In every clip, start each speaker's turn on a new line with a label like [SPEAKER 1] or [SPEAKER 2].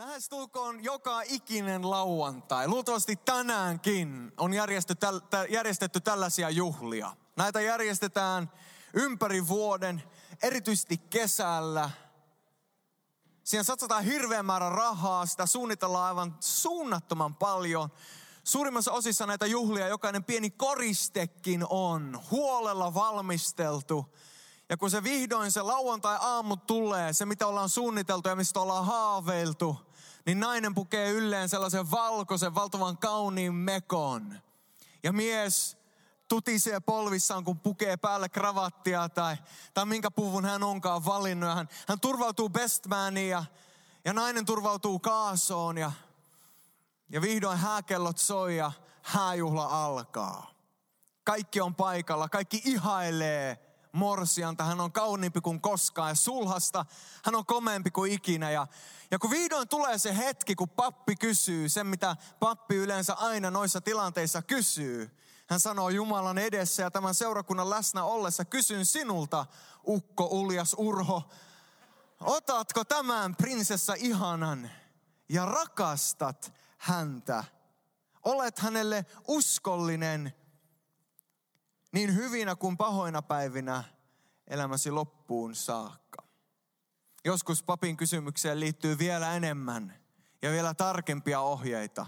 [SPEAKER 1] Lähestulkoon joka ikinen lauantai, luultavasti tänäänkin, on järjestetty, järjestetty tällaisia juhlia. Näitä järjestetään ympäri vuoden, erityisesti kesällä. Siihen satsataan hirveän määrä rahaa, sitä suunnitellaan aivan suunnattoman paljon. Suurimmassa osissa näitä juhlia jokainen pieni koristekin on huolella valmisteltu. Ja kun se vihdoin se lauantai-aamu tulee, se mitä ollaan suunniteltu ja mistä ollaan haaveiltu, niin nainen pukee ylleen sellaisen valkoisen, valtavan kauniin mekon. Ja mies tutisee polvissaan, kun pukee päälle kravattia tai, tai minkä puvun hän onkaan valinnut. Ja hän, hän turvautuu bestmaniin ja, ja nainen turvautuu kaasoon ja, ja vihdoin hääkellot soi ja hääjuhla alkaa. Kaikki on paikalla, kaikki ihailee morsianta. Hän on kauniimpi kuin koskaan ja sulhasta hän on komeampi kuin ikinä. Ja, ja kun vihdoin tulee se hetki, kun pappi kysyy sen, mitä pappi yleensä aina noissa tilanteissa kysyy. Hän sanoo Jumalan edessä ja tämän seurakunnan läsnä ollessa, kysyn sinulta, ukko Uljas Urho, otatko tämän prinsessa ihanan ja rakastat häntä? Olet hänelle uskollinen niin hyvinä kuin pahoina päivinä elämäsi loppuun saakka. Joskus papin kysymykseen liittyy vielä enemmän ja vielä tarkempia ohjeita.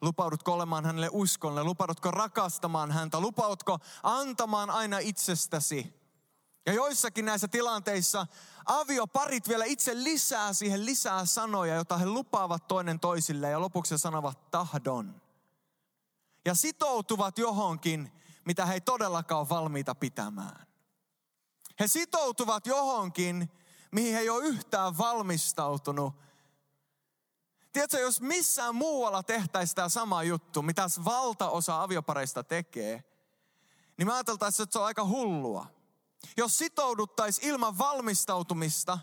[SPEAKER 1] Lupaudutko olemaan hänelle uskollinen? Lupaudutko rakastamaan häntä? Lupaudutko antamaan aina itsestäsi? Ja joissakin näissä tilanteissa avioparit vielä itse lisää siihen lisää sanoja, joita he lupaavat toinen toisille ja lopuksi sanovat tahdon. Ja sitoutuvat johonkin, mitä he ei todellakaan ole valmiita pitämään. He sitoutuvat johonkin, mihin he ei ole yhtään valmistautunut. Tiedätkö, jos missään muualla tehtäisiin tämä sama juttu, mitä valtaosa aviopareista tekee, niin mä ajateltaisiin, että se on aika hullua. Jos sitouduttaisiin ilman valmistautumista,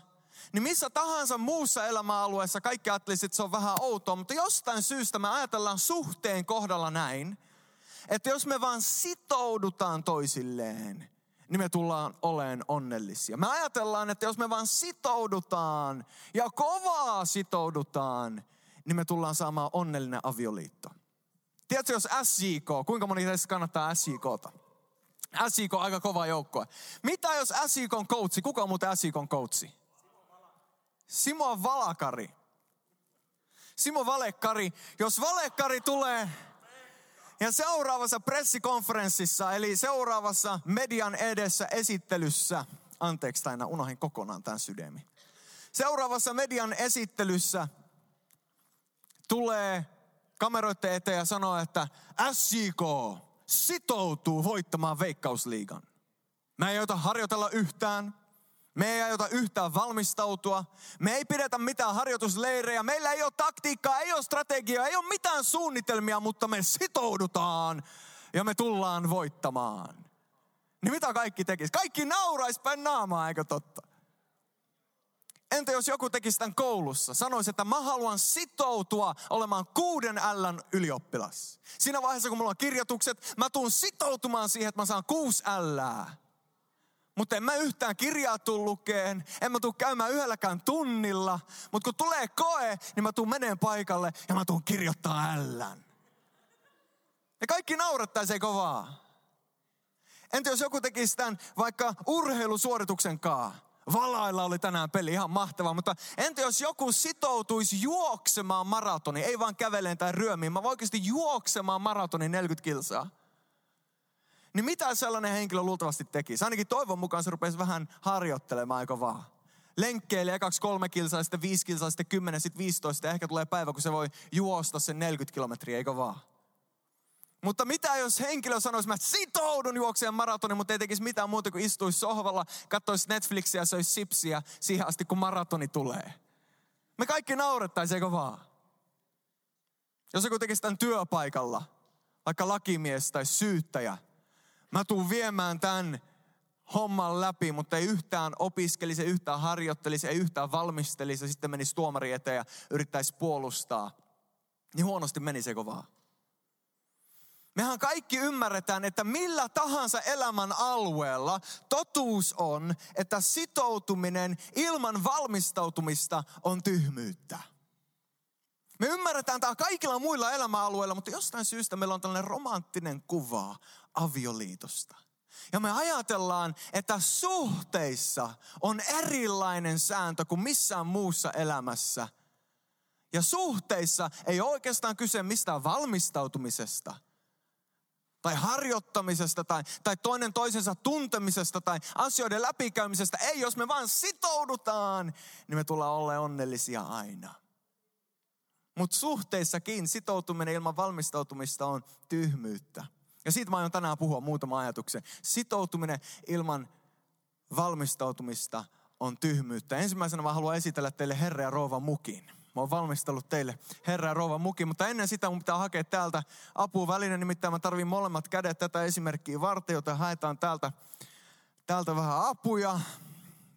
[SPEAKER 1] niin missä tahansa muussa elämäalueessa kaikki ajattelisivat, että se on vähän outoa, mutta jostain syystä me ajatellaan suhteen kohdalla näin, että jos me vaan sitoudutaan toisilleen, niin me tullaan oleen onnellisia. Me ajatellaan, että jos me vaan sitoudutaan ja kovaa sitoudutaan, niin me tullaan saamaan onnellinen avioliitto. Tiedätkö, jos SJK, kuinka moni teistä kannattaa SJKta? SJK on aika kova joukko. Mitä jos SJK on coachi? Kuka on muuten SJK on coachi? Simo Valakari. Simo Valekari. Jos Valekari tulee ja seuraavassa pressikonferenssissa, eli seuraavassa median edessä esittelyssä, anteeksi, tai unohin kokonaan tämän sydämi. Seuraavassa median esittelyssä tulee kameroiden eteen ja sanoo, että SJK sitoutuu voittamaan veikkausliigan. Mä ei ota harjoitella yhtään. Me ei aiota yhtään valmistautua. Me ei pidetä mitään harjoitusleirejä. Meillä ei ole taktiikkaa, ei ole strategiaa, ei ole mitään suunnitelmia, mutta me sitoudutaan ja me tullaan voittamaan. Niin mitä kaikki tekis? Kaikki naurais päin naamaa, eikö totta? Entä jos joku tekisi tämän koulussa? Sanoisi, että mä haluan sitoutua olemaan kuuden Ln ylioppilas. Siinä vaiheessa, kun mulla on kirjoitukset, mä tuun sitoutumaan siihen, että mä saan kuusi Lää. Mutta en mä yhtään kirjaa tuu lukeen, en mä tuu käymään yhdelläkään tunnilla. Mutta kun tulee koe, niin mä tuun meneen paikalle ja mä tuun kirjoittaa ällän. Ja kaikki naurattaisi, eikö vaan? Entä jos joku tekisi tämän vaikka urheilusuorituksen kaa? Valailla oli tänään peli, ihan mahtava. Mutta entä jos joku sitoutuisi juoksemaan maratoni, ei vaan käveleen tai ryömiin, mä oikeasti juoksemaan maratoni 40 kilsaa? Niin mitä sellainen henkilö luultavasti tekisi? Ainakin toivon mukaan se rupesi vähän harjoittelemaan, aika vaan? Lenkkeili ekaksi kolme kilsaa, sitten viisi kilsaa, sitten kymmenen, sitten viisitoista. Ehkä tulee päivä, kun se voi juosta sen 40 kilometriä, eikö vaan? Mutta mitä jos henkilö sanoisi, että sitoudun juokseen maratonin, mutta ei tekisi mitään muuta kuin istuisi sohvalla, katsoisi Netflixiä ja söisi sipsiä siihen asti, kun maratoni tulee. Me kaikki naurettaisiin, eikö vaan? Jos joku tekisi tämän työpaikalla, vaikka lakimies tai syyttäjä, Mä tuun viemään tämän homman läpi, mutta ei yhtään opiskelisi, ei yhtään harjoittelisi, ei yhtään valmistelisi ja sitten menisi tuomari eteen ja yrittäisi puolustaa. Niin huonosti menisikö vaan? Mehän kaikki ymmärretään, että millä tahansa elämän alueella totuus on, että sitoutuminen ilman valmistautumista on tyhmyyttä. Me ymmärretään tämä kaikilla muilla elämäalueilla, mutta jostain syystä meillä on tällainen romanttinen kuva avioliitosta. Ja me ajatellaan, että suhteissa on erilainen sääntö kuin missään muussa elämässä. Ja suhteissa ei ole oikeastaan kyse mistään valmistautumisesta – tai harjoittamisesta tai, tai toinen toisensa tuntemisesta tai asioiden läpikäymisestä. Ei, jos me vaan sitoudutaan, niin me tullaan olla onnellisia aina. Mutta suhteissakin sitoutuminen ilman valmistautumista on tyhmyyttä. Ja siitä mä aion tänään puhua muutama ajatuksen. Sitoutuminen ilman valmistautumista on tyhmyyttä. Ensimmäisenä mä haluan esitellä teille Herra ja Rouva Mukin. Mä oon valmistellut teille Herra ja Rouva Mukin, mutta ennen sitä mun pitää hakea täältä apuväline, nimittäin mä tarvin molemmat kädet tätä esimerkkiä varten, joten haetaan täältä, täältä vähän apuja.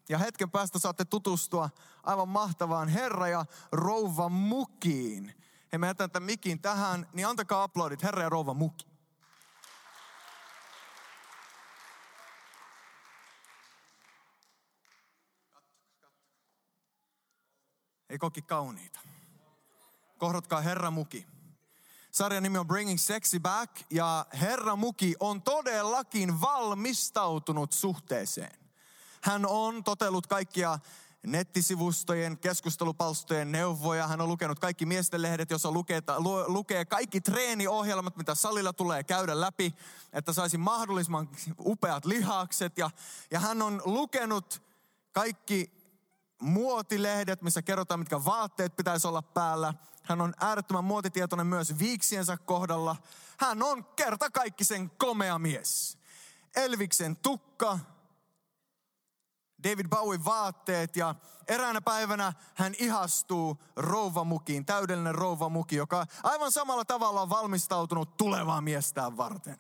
[SPEAKER 1] Ja hetken päästä saatte tutustua aivan mahtavaan Herra ja Rouva Mukiin. He mä jätän tämän mikin tähän, niin antakaa aplodit Herra ja Rouva Muki. Ei koki kauniita. Kohdatkaa Herra Muki. Sarjan nimi on Bringing Sexy Back ja Herra Muki on todellakin valmistautunut suhteeseen. Hän on totellut kaikkia nettisivustojen, keskustelupalstojen neuvoja. Hän on lukenut kaikki miesten lehdet, jossa lukee, lu, lukee kaikki treeniohjelmat, mitä salilla tulee käydä läpi, että saisi mahdollisimman upeat lihakset. Ja, ja hän on lukenut kaikki muotilehdet, missä kerrotaan, mitkä vaatteet pitäisi olla päällä. Hän on äärettömän muotitietoinen myös viiksiensä kohdalla. Hän on kerta kaikki sen komea mies. Elviksen tukka, David Bowie vaatteet ja eräänä päivänä hän ihastuu rouvamukiin, täydellinen rouvamuki, joka aivan samalla tavalla on valmistautunut tulevaa miestään varten.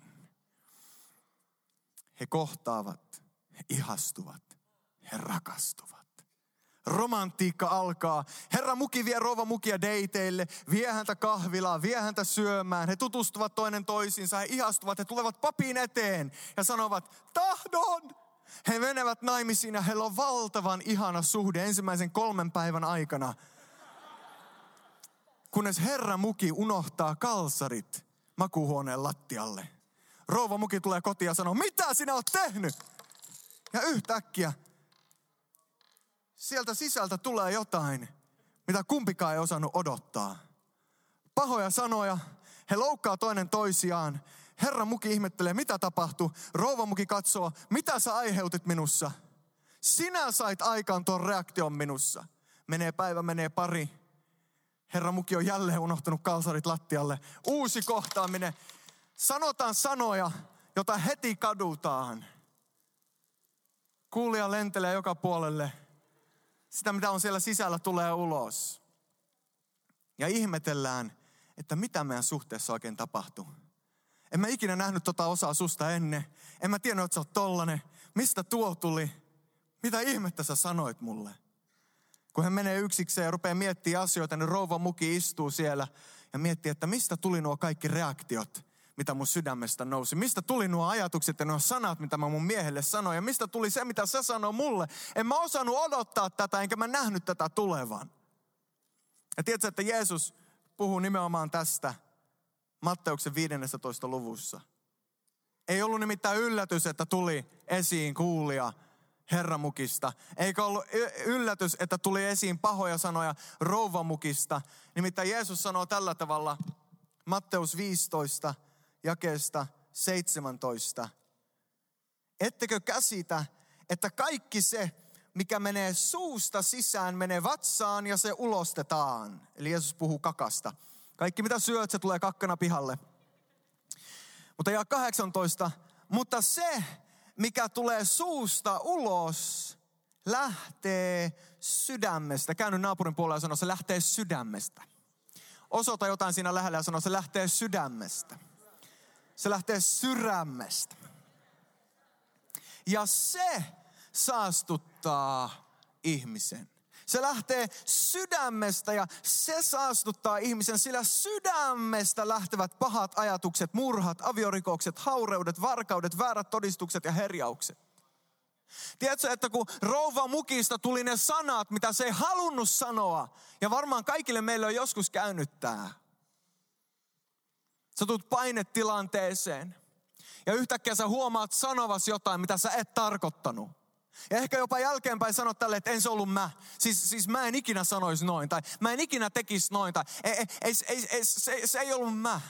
[SPEAKER 1] He kohtaavat, he ihastuvat, he rakastuvat romantiikka alkaa. Herra muki vie rouva mukia deiteille, vie häntä kahvilaan, vie häntä syömään. He tutustuvat toinen toisiinsa, he ihastuvat, he tulevat papin eteen ja sanovat, tahdon! He menevät naimisiin ja heillä on valtavan ihana suhde ensimmäisen kolmen päivän aikana. Kunnes Herra muki unohtaa kalsarit makuuhuoneen lattialle. Rouva muki tulee kotiin ja sanoo, mitä sinä oot tehnyt? Ja yhtäkkiä sieltä sisältä tulee jotain, mitä kumpikaan ei osannut odottaa. Pahoja sanoja, he loukkaa toinen toisiaan. Herra muki ihmettelee, mitä tapahtui. Rouva muki katsoo, mitä sä aiheutit minussa. Sinä sait aikaan tuon reaktion minussa. Menee päivä, menee pari. Herra muki on jälleen unohtanut kalsarit lattialle. Uusi kohtaaminen. Sanotaan sanoja, jota heti kadutaan. Kuulija lentelee joka puolelle sitä, mitä on siellä sisällä, tulee ulos. Ja ihmetellään, että mitä meidän suhteessa oikein tapahtuu. En mä ikinä nähnyt tota osaa susta ennen. En mä tiennyt, että sä oot tollanen. Mistä tuo tuli? Mitä ihmettä sä sanoit mulle? Kun hän menee yksikseen ja rupeaa miettimään asioita, niin rouva muki istuu siellä ja miettii, että mistä tuli nuo kaikki reaktiot mitä mun sydämestä nousi. Mistä tuli nuo ajatukset ja nuo sanat, mitä mä mun miehelle sanoin. Ja mistä tuli se, mitä sä sanoi mulle. En mä osannut odottaa tätä, enkä mä nähnyt tätä tulevan. Ja tiedätkö, että Jeesus puhuu nimenomaan tästä Matteuksen 15. luvussa. Ei ollut nimittäin yllätys, että tuli esiin kuulia herramukista. Eikä ollut yllätys, että tuli esiin pahoja sanoja rouvamukista. Nimittäin Jeesus sanoo tällä tavalla, Matteus 15, jakeesta 17. Ettekö käsitä, että kaikki se, mikä menee suusta sisään, menee vatsaan ja se ulostetaan. Eli Jeesus puhuu kakasta. Kaikki mitä syöt, se tulee kakkana pihalle. Mutta ja 18. Mutta se, mikä tulee suusta ulos, lähtee sydämestä. Käänny naapurin puolella ja sano, se lähtee sydämestä. Osoita jotain siinä lähellä ja sano, se lähtee sydämestä. Se lähtee sydämestä. Ja se saastuttaa ihmisen. Se lähtee sydämestä ja se saastuttaa ihmisen, sillä sydämestä lähtevät pahat ajatukset, murhat, aviorikokset, haureudet, varkaudet, väärät todistukset ja herjaukset. Tiedätkö, että kun rouva mukista tuli ne sanat, mitä se ei halunnut sanoa, ja varmaan kaikille meille on joskus käynyt tämä. Sä tulet painetilanteeseen, ja yhtäkkiä sä huomaat sanovas jotain, mitä sä et tarkoittanut. Ja ehkä jopa jälkeenpäin sanot tälle, että en se ollut mä. Siis, siis mä en ikinä sanoisi noin, tai mä en ikinä tekisi noin, tai ei, ei, ei, ei, ei, se, se ei ollut mä.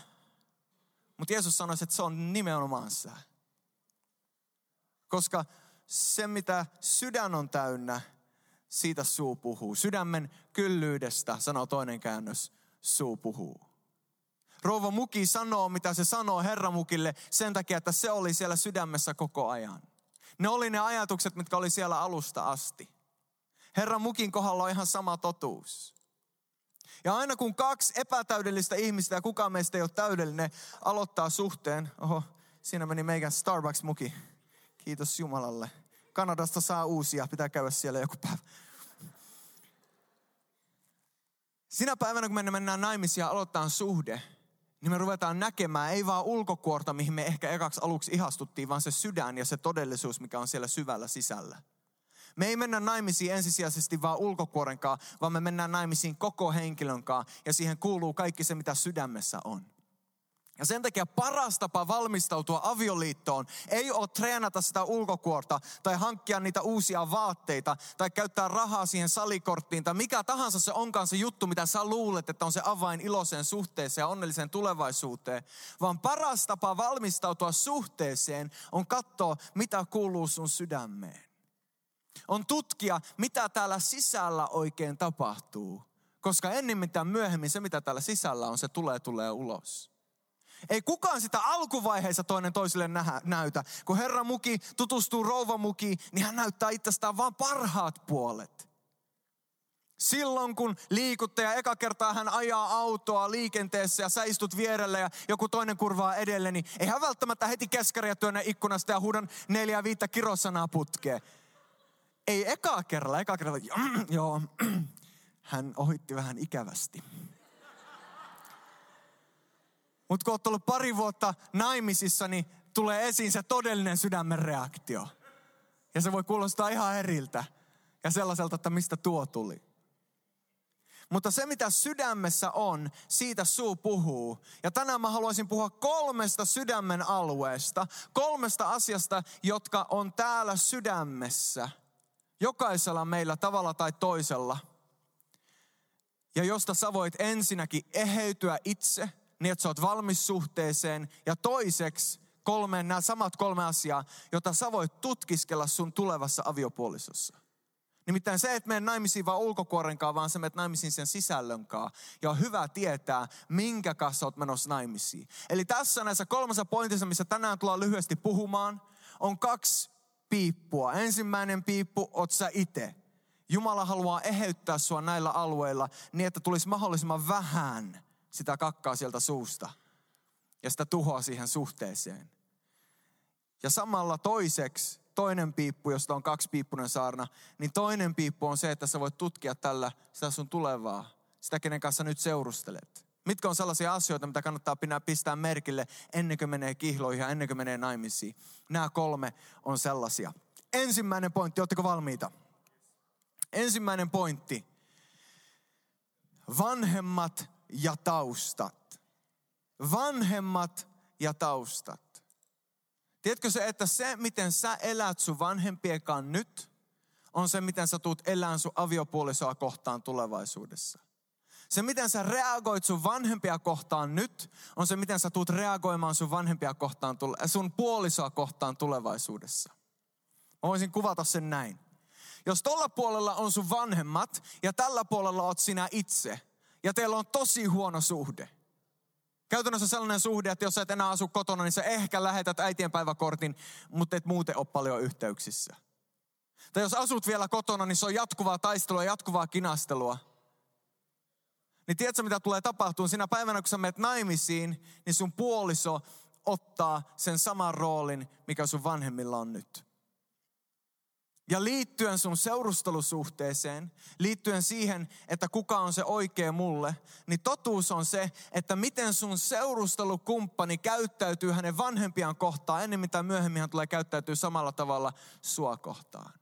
[SPEAKER 1] Mutta Jeesus sanoi, että se on nimenomaan sä. Koska se, mitä sydän on täynnä, siitä suu puhuu. Sydämen kyllyydestä, sanoo toinen käännös, suu puhuu. Rouva Muki sanoo, mitä se sanoo Herramukille sen takia, että se oli siellä sydämessä koko ajan. Ne oli ne ajatukset, mitkä oli siellä alusta asti. Herran Mukin kohdalla on ihan sama totuus. Ja aina kun kaksi epätäydellistä ihmistä ja kukaan meistä ei ole täydellinen, aloittaa suhteen. Oho, siinä meni meidän Starbucks-muki. Kiitos Jumalalle. Kanadasta saa uusia, pitää käydä siellä joku päivä. Sinä päivänä, kun me mennään naimisiin ja aloittaa suhde, niin me ruvetaan näkemään ei vaan ulkokuorta, mihin me ehkä ekaksi aluksi ihastuttiin, vaan se sydän ja se todellisuus, mikä on siellä syvällä sisällä. Me ei mennä naimisiin ensisijaisesti vaan ulkokuorenkaan, vaan me mennään naimisiin koko henkilönkaan ja siihen kuuluu kaikki se, mitä sydämessä on. Ja sen takia paras tapa valmistautua avioliittoon ei ole treenata sitä ulkokuorta tai hankkia niitä uusia vaatteita tai käyttää rahaa siihen salikorttiin tai mikä tahansa se onkaan se juttu, mitä sä luulet, että on se avain iloiseen suhteeseen ja onnelliseen tulevaisuuteen. Vaan paras tapa valmistautua suhteeseen on katsoa, mitä kuuluu sun sydämeen. On tutkia, mitä täällä sisällä oikein tapahtuu. Koska ennen mitään myöhemmin se, mitä täällä sisällä on, se tulee, tulee ulos. Ei kukaan sitä alkuvaiheessa toinen toiselle nä- näytä. Kun Herra muki tutustuu rouva muki, niin hän näyttää itsestään vain parhaat puolet. Silloin kun liikuttaja eka kertaa hän ajaa autoa liikenteessä ja sä istut vierelle ja joku toinen kurvaa edelle, niin ei hän välttämättä heti keskaria työnnä ikkunasta ja huudan neljä viittä kirosanaa putkeen. Ei eka kerralla, eka kerralla, joo, hän ohitti vähän ikävästi. Mutta kun olet ollut pari vuotta naimisissa, niin tulee esiin se todellinen sydämen reaktio. Ja se voi kuulostaa ihan eriltä ja sellaiselta, että mistä tuo tuli. Mutta se, mitä sydämessä on, siitä suu puhuu. Ja tänään mä haluaisin puhua kolmesta sydämen alueesta, kolmesta asiasta, jotka on täällä sydämessä. Jokaisella meillä tavalla tai toisella. Ja josta sä voit ensinnäkin eheytyä itse – niin että sä oot valmis suhteeseen. Ja toiseksi kolme, nämä samat kolme asiaa, jota sä voit tutkiskella sun tulevassa aviopuolisossa. Nimittäin se, että menen naimisiin vaan ulkokuorenkaan, vaan se menet naimisiin sen sisällönkaan. Ja on hyvä tietää, minkä kanssa olet menossa naimisiin. Eli tässä näissä kolmessa pointissa, missä tänään tullaan lyhyesti puhumaan, on kaksi piippua. Ensimmäinen piippu oot sä itse. Jumala haluaa eheyttää sua näillä alueilla niin, että tulisi mahdollisimman vähän sitä kakkaa sieltä suusta ja sitä tuhoa siihen suhteeseen. Ja samalla toiseksi, toinen piippu, josta on kaksi piippunen saarna, niin toinen piippu on se, että sä voit tutkia tällä sitä sun tulevaa, sitä kenen kanssa nyt seurustelet. Mitkä on sellaisia asioita, mitä kannattaa pistää merkille ennen kuin menee kihloihin ja ennen kuin menee naimisiin. Nämä kolme on sellaisia. Ensimmäinen pointti, oletteko valmiita? Ensimmäinen pointti. Vanhemmat ja taustat. Vanhemmat ja taustat. Tiedätkö se, että se, miten sä elät sun vanhempiekaan nyt, on se, miten sä tuut elään sun aviopuolisoa kohtaan tulevaisuudessa. Se, miten sä reagoit sun vanhempia kohtaan nyt, on se, miten sä tuut reagoimaan sun vanhempia kohtaan, sun puolisoa kohtaan tulevaisuudessa. Mä voisin kuvata sen näin. Jos tuolla puolella on sun vanhemmat ja tällä puolella oot sinä itse, ja teillä on tosi huono suhde. Käytännössä sellainen suhde, että jos et enää asu kotona, niin sä ehkä lähetät äitienpäiväkortin, mutta et muuten ole paljon yhteyksissä. Tai jos asut vielä kotona, niin se on jatkuvaa taistelua, jatkuvaa kinastelua. Niin tiedätkö, mitä tulee tapahtumaan? Siinä päivänä, kun sä menet naimisiin, niin sun puoliso ottaa sen saman roolin, mikä sun vanhemmilla on nyt. Ja liittyen sun seurustelusuhteeseen, liittyen siihen, että kuka on se oikea mulle, niin totuus on se, että miten sun seurustelukumppani käyttäytyy hänen vanhempiaan kohtaan, ennen mitä myöhemmin hän tulee käyttäytyy samalla tavalla sua kohtaan.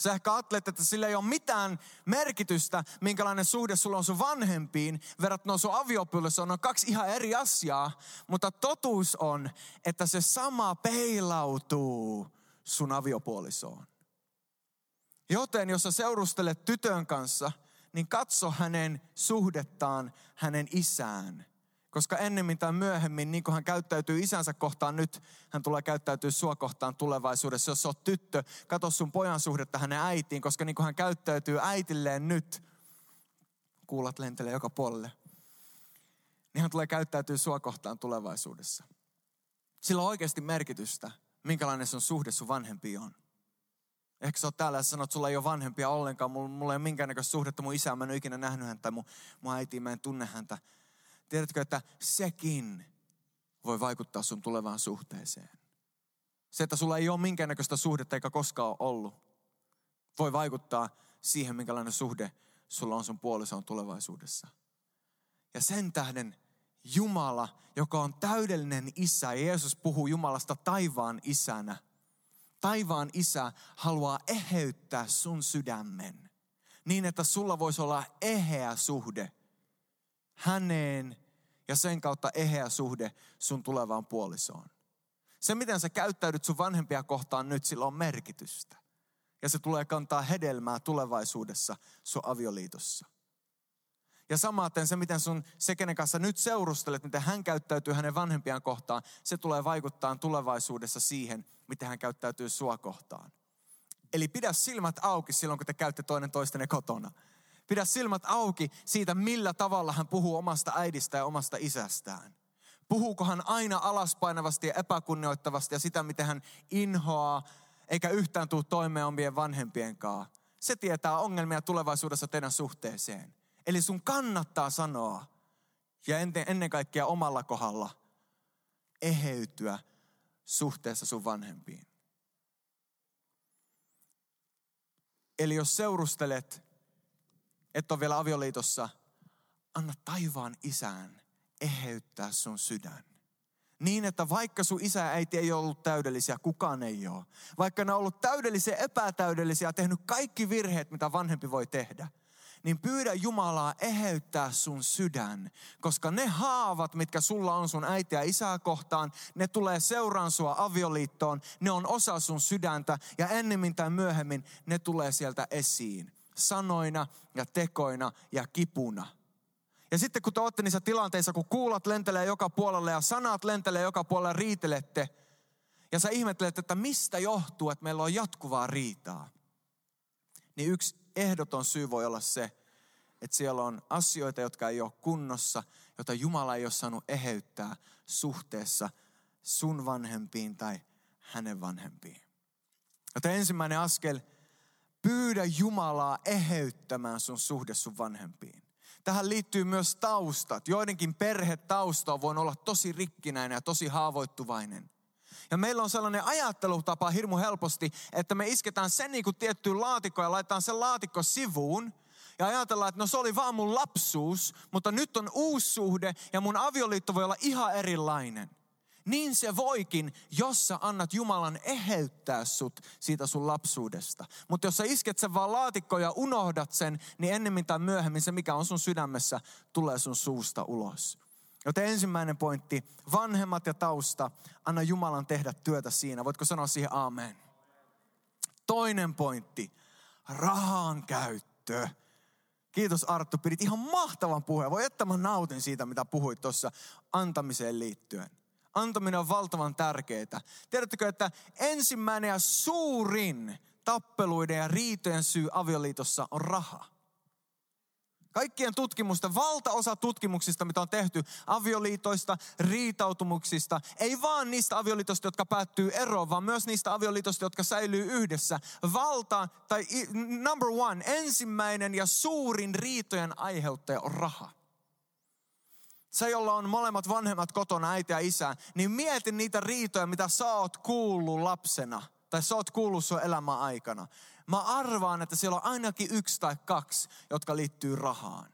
[SPEAKER 1] Sä ehkä ajattelet, että sillä ei ole mitään merkitystä, minkälainen suhde sulla on sun vanhempiin, verrattuna sun aviopuolisoon. On kaksi ihan eri asiaa, mutta totuus on, että se sama peilautuu sun aviopuolisoon. Joten jos sä seurustelet tytön kanssa, niin katso hänen suhdettaan hänen isään. Koska ennemmin tai myöhemmin, niin kuin hän käyttäytyy isänsä kohtaan nyt, hän tulee käyttäytyä sua kohtaan tulevaisuudessa. Jos oot tyttö, katso sun pojan suhdetta hänen äitiin, koska niin kuin hän käyttäytyy äitilleen nyt, kuulat lentelee joka puolelle, niin hän tulee käyttäytyä sua kohtaan tulevaisuudessa. Sillä on oikeasti merkitystä, minkälainen sun suhde sun vanhempi on. Ehkä sä oot täällä ja sanot, että sulla ei ole vanhempia ollenkaan, mulla, mulla ei ole minkäännäköistä suhdetta mun isään, mä en ole ikinä nähnyt häntä, mun, mun äitiin, mä en tunne häntä. Tiedätkö, että sekin voi vaikuttaa sun tulevaan suhteeseen. Se, että sulla ei ole minkäännäköistä suhdetta eikä koskaan ole ollut, voi vaikuttaa siihen, minkälainen suhde sulla on sun puolisoon tulevaisuudessa. Ja sen tähden Jumala, joka on täydellinen isä, Jeesus puhuu Jumalasta taivaan isänä. Taivaan isä haluaa eheyttää sun sydämen niin, että sulla voisi olla eheä suhde häneen ja sen kautta eheä suhde sun tulevaan puolisoon. Se, miten sä käyttäydyt sun vanhempia kohtaan nyt, sillä on merkitystä. Ja se tulee kantaa hedelmää tulevaisuudessa sun avioliitossa. Ja samaten se, miten sun se, kenen kanssa nyt seurustelet, miten hän käyttäytyy hänen vanhempiaan kohtaan, se tulee vaikuttaa tulevaisuudessa siihen, miten hän käyttäytyy sua kohtaan. Eli pidä silmät auki silloin, kun te käytte toinen toistenne kotona. Pidä silmät auki siitä, millä tavalla hän puhuu omasta äidistä ja omasta isästään. Puhuuko hän aina alaspainavasti ja epäkunnioittavasti ja sitä, miten hän inhoaa, eikä yhtään tule toimeen omien vanhempien kanssa. Se tietää ongelmia tulevaisuudessa teidän suhteeseen. Eli sun kannattaa sanoa, ja ennen kaikkea omalla kohdalla, eheytyä suhteessa sun vanhempiin. Eli jos seurustelet et ole vielä avioliitossa, anna taivaan isään eheyttää sun sydän. Niin, että vaikka sun isä ja äiti ei ollut täydellisiä, kukaan ei ole. Vaikka ne on ollut täydellisiä, epätäydellisiä, tehnyt kaikki virheet, mitä vanhempi voi tehdä. Niin pyydä Jumalaa eheyttää sun sydän, koska ne haavat, mitkä sulla on sun äitiä ja isää kohtaan, ne tulee seuraan sua avioliittoon, ne on osa sun sydäntä ja ennemmin tai myöhemmin ne tulee sieltä esiin sanoina ja tekoina ja kipuna. Ja sitten kun te olette niissä tilanteissa, kun kuulat lentelee joka puolelle ja sanat lentelee joka puolelle, riitelette. Ja sä ihmettelet, että mistä johtuu, että meillä on jatkuvaa riitaa. Niin yksi ehdoton syy voi olla se, että siellä on asioita, jotka ei ole kunnossa, jota Jumala ei ole saanut eheyttää suhteessa sun vanhempiin tai hänen vanhempiin. Joten ensimmäinen askel – pyydä Jumalaa eheyttämään sun suhde sun vanhempiin. Tähän liittyy myös taustat. Joidenkin perhetausta voinut olla tosi rikkinäinen ja tosi haavoittuvainen. Ja meillä on sellainen ajattelutapa hirmu helposti, että me isketään sen niin kuin tiettyyn laatikkoon ja laitetaan sen laatikko sivuun. Ja ajatellaan, että no se oli vaan mun lapsuus, mutta nyt on uusi suhde ja mun avioliitto voi olla ihan erilainen. Niin se voikin, jos sä annat Jumalan eheyttää sut siitä sun lapsuudesta. Mutta jos sä isket sen vaan laatikkoon ja unohdat sen, niin ennemmin tai myöhemmin se, mikä on sun sydämessä, tulee sun suusta ulos. Joten ensimmäinen pointti, vanhemmat ja tausta, anna Jumalan tehdä työtä siinä. Voitko sanoa siihen amen? Toinen pointti, rahan käyttö. Kiitos Arttu, pidit ihan mahtavan puheen. Voi että mä nautin siitä, mitä puhuit tuossa antamiseen liittyen antaminen on valtavan tärkeää. Tiedättekö, että ensimmäinen ja suurin tappeluiden ja riitojen syy avioliitossa on raha. Kaikkien tutkimusten, valtaosa tutkimuksista, mitä on tehty avioliitoista, riitautumuksista, ei vaan niistä avioliitoista, jotka päättyy eroon, vaan myös niistä avioliitoista, jotka säilyy yhdessä. Valta, tai number one, ensimmäinen ja suurin riitojen aiheuttaja on raha se, jolla on molemmat vanhemmat kotona, äiti ja isä, niin mieti niitä riitoja, mitä sä oot kuullut lapsena tai sä oot kuullut sun elämän aikana. Mä arvaan, että siellä on ainakin yksi tai kaksi, jotka liittyy rahaan.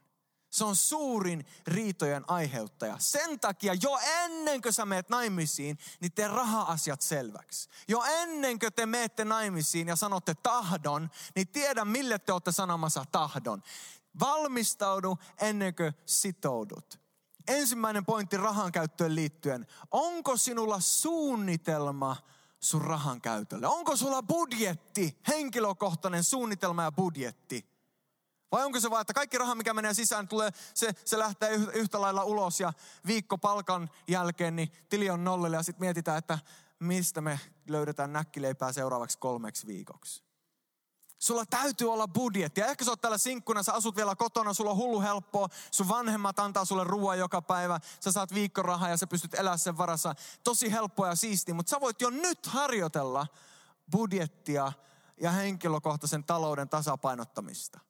[SPEAKER 1] Se on suurin riitojen aiheuttaja. Sen takia jo ennen kuin sä meet naimisiin, niin tee raha-asiat selväksi. Jo ennen kuin te meette naimisiin ja sanotte tahdon, niin tiedä mille te olette sanomassa tahdon. Valmistaudu ennen kuin sitoudut. Ensimmäinen pointti rahan käyttöön liittyen. Onko sinulla suunnitelma sun rahan käytölle? Onko sulla budjetti, henkilökohtainen suunnitelma ja budjetti? Vai onko se vaan, että kaikki raha, mikä menee sisään, tulee, se, se lähtee yhtä lailla ulos ja viikko palkan jälkeen, niin tili on nollille ja sitten mietitään, että mistä me löydetään näkkileipää seuraavaksi kolmeksi viikoksi. Sulla täytyy olla budjetti. Ja ehkä sä oot täällä sinkkuna, sä asut vielä kotona, sulla on hullu helppoa. Sun vanhemmat antaa sulle ruoan joka päivä. Sä saat viikkorahaa ja sä pystyt elämään sen varassa. Tosi helppoa ja siistiä, mutta sä voit jo nyt harjoitella budjettia ja henkilökohtaisen talouden tasapainottamista.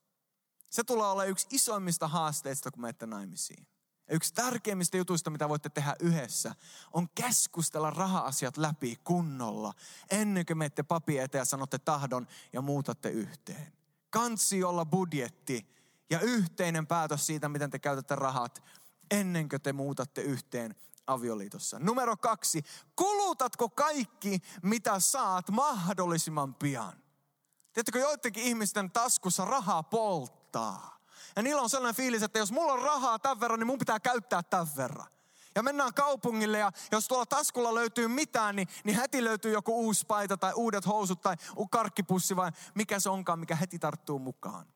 [SPEAKER 1] Se tulee olla yksi isoimmista haasteista, kun menette naimisiin. Ja yksi tärkeimmistä jutuista, mitä voitte tehdä yhdessä, on keskustella raha-asiat läpi kunnolla, ennen kuin menette papi eteen ja sanotte tahdon ja muutatte yhteen. Kansi olla budjetti ja yhteinen päätös siitä, miten te käytätte rahat, ennen kuin te muutatte yhteen avioliitossa. Numero kaksi, kulutatko kaikki, mitä saat mahdollisimman pian? Tiedättekö, joidenkin ihmisten taskussa rahaa polttaa. Ja niillä on sellainen fiilis, että jos mulla on rahaa tämän verran, niin mun pitää käyttää tämän verran. Ja mennään kaupungille ja jos tuolla taskulla löytyy mitään, niin, niin heti löytyy joku uusi paita tai uudet housut tai karkkipussi vai mikä se onkaan, mikä heti tarttuu mukaan.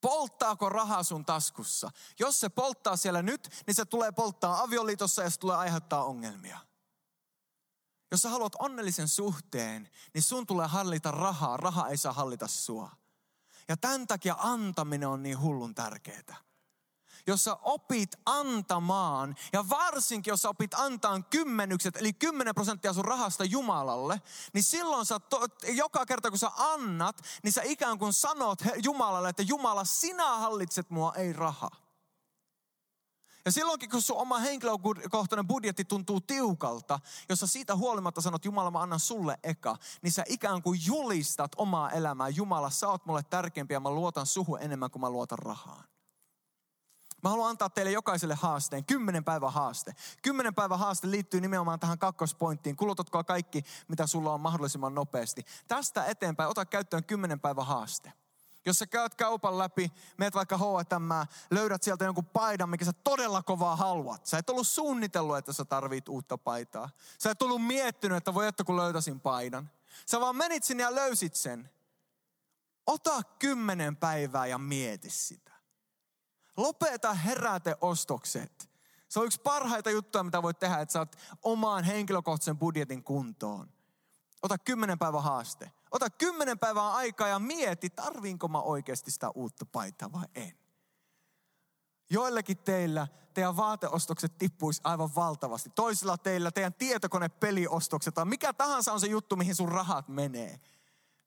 [SPEAKER 1] Polttaako rahaa sun taskussa? Jos se polttaa siellä nyt, niin se tulee polttaa avioliitossa ja se tulee aiheuttaa ongelmia. Jos sä haluat onnellisen suhteen, niin sun tulee hallita rahaa. Raha ei saa hallita sua. Ja tämän takia antaminen on niin hullun tärkeää. Jos sä opit antamaan, ja varsinkin jos sä opit antaa kymmenykset, eli 10 prosenttia sun rahasta Jumalalle, niin silloin sä, to, joka kerta kun sä annat, niin sä ikään kuin sanot Jumalalle, että Jumala, sinä hallitset mua, ei raha. Ja silloinkin, kun sun oma henkilökohtainen budjetti tuntuu tiukalta, jos sä siitä huolimatta sanot, Jumala, mä annan sulle eka, niin sä ikään kuin julistat omaa elämää. Jumala, sä oot mulle tärkeämpi ja mä luotan suhu enemmän kuin mä luotan rahaan. Mä haluan antaa teille jokaiselle haasteen, kymmenen päivän haaste. Kymmenen päivän haaste liittyy nimenomaan tähän kakkospointtiin. Kulutatko kaikki, mitä sulla on mahdollisimman nopeasti. Tästä eteenpäin ota käyttöön kymmenen päivän haaste. Jos sä käyt kaupan läpi, meet vaikka H&M, löydät sieltä jonkun paidan, mikä sä todella kovaa haluat. Sä et ollut suunnitellut, että sä tarvit uutta paitaa. Sä et ollut miettinyt, että voi että kun löytäisin paidan. Sä vaan menit sinne ja löysit sen. Ota kymmenen päivää ja mieti sitä. Lopeta heräteostokset. Se on yksi parhaita juttuja, mitä voit tehdä, että saat omaan henkilökohtaisen budjetin kuntoon. Ota kymmenen päivän haaste. Ota kymmenen päivää aikaa ja mieti, tarviinko mä oikeasti sitä uutta paitaa vai en. Joillekin teillä teidän vaateostokset tippuisi aivan valtavasti. Toisilla teillä teidän tietokonepeliostokset tai mikä tahansa on se juttu, mihin sun rahat menee.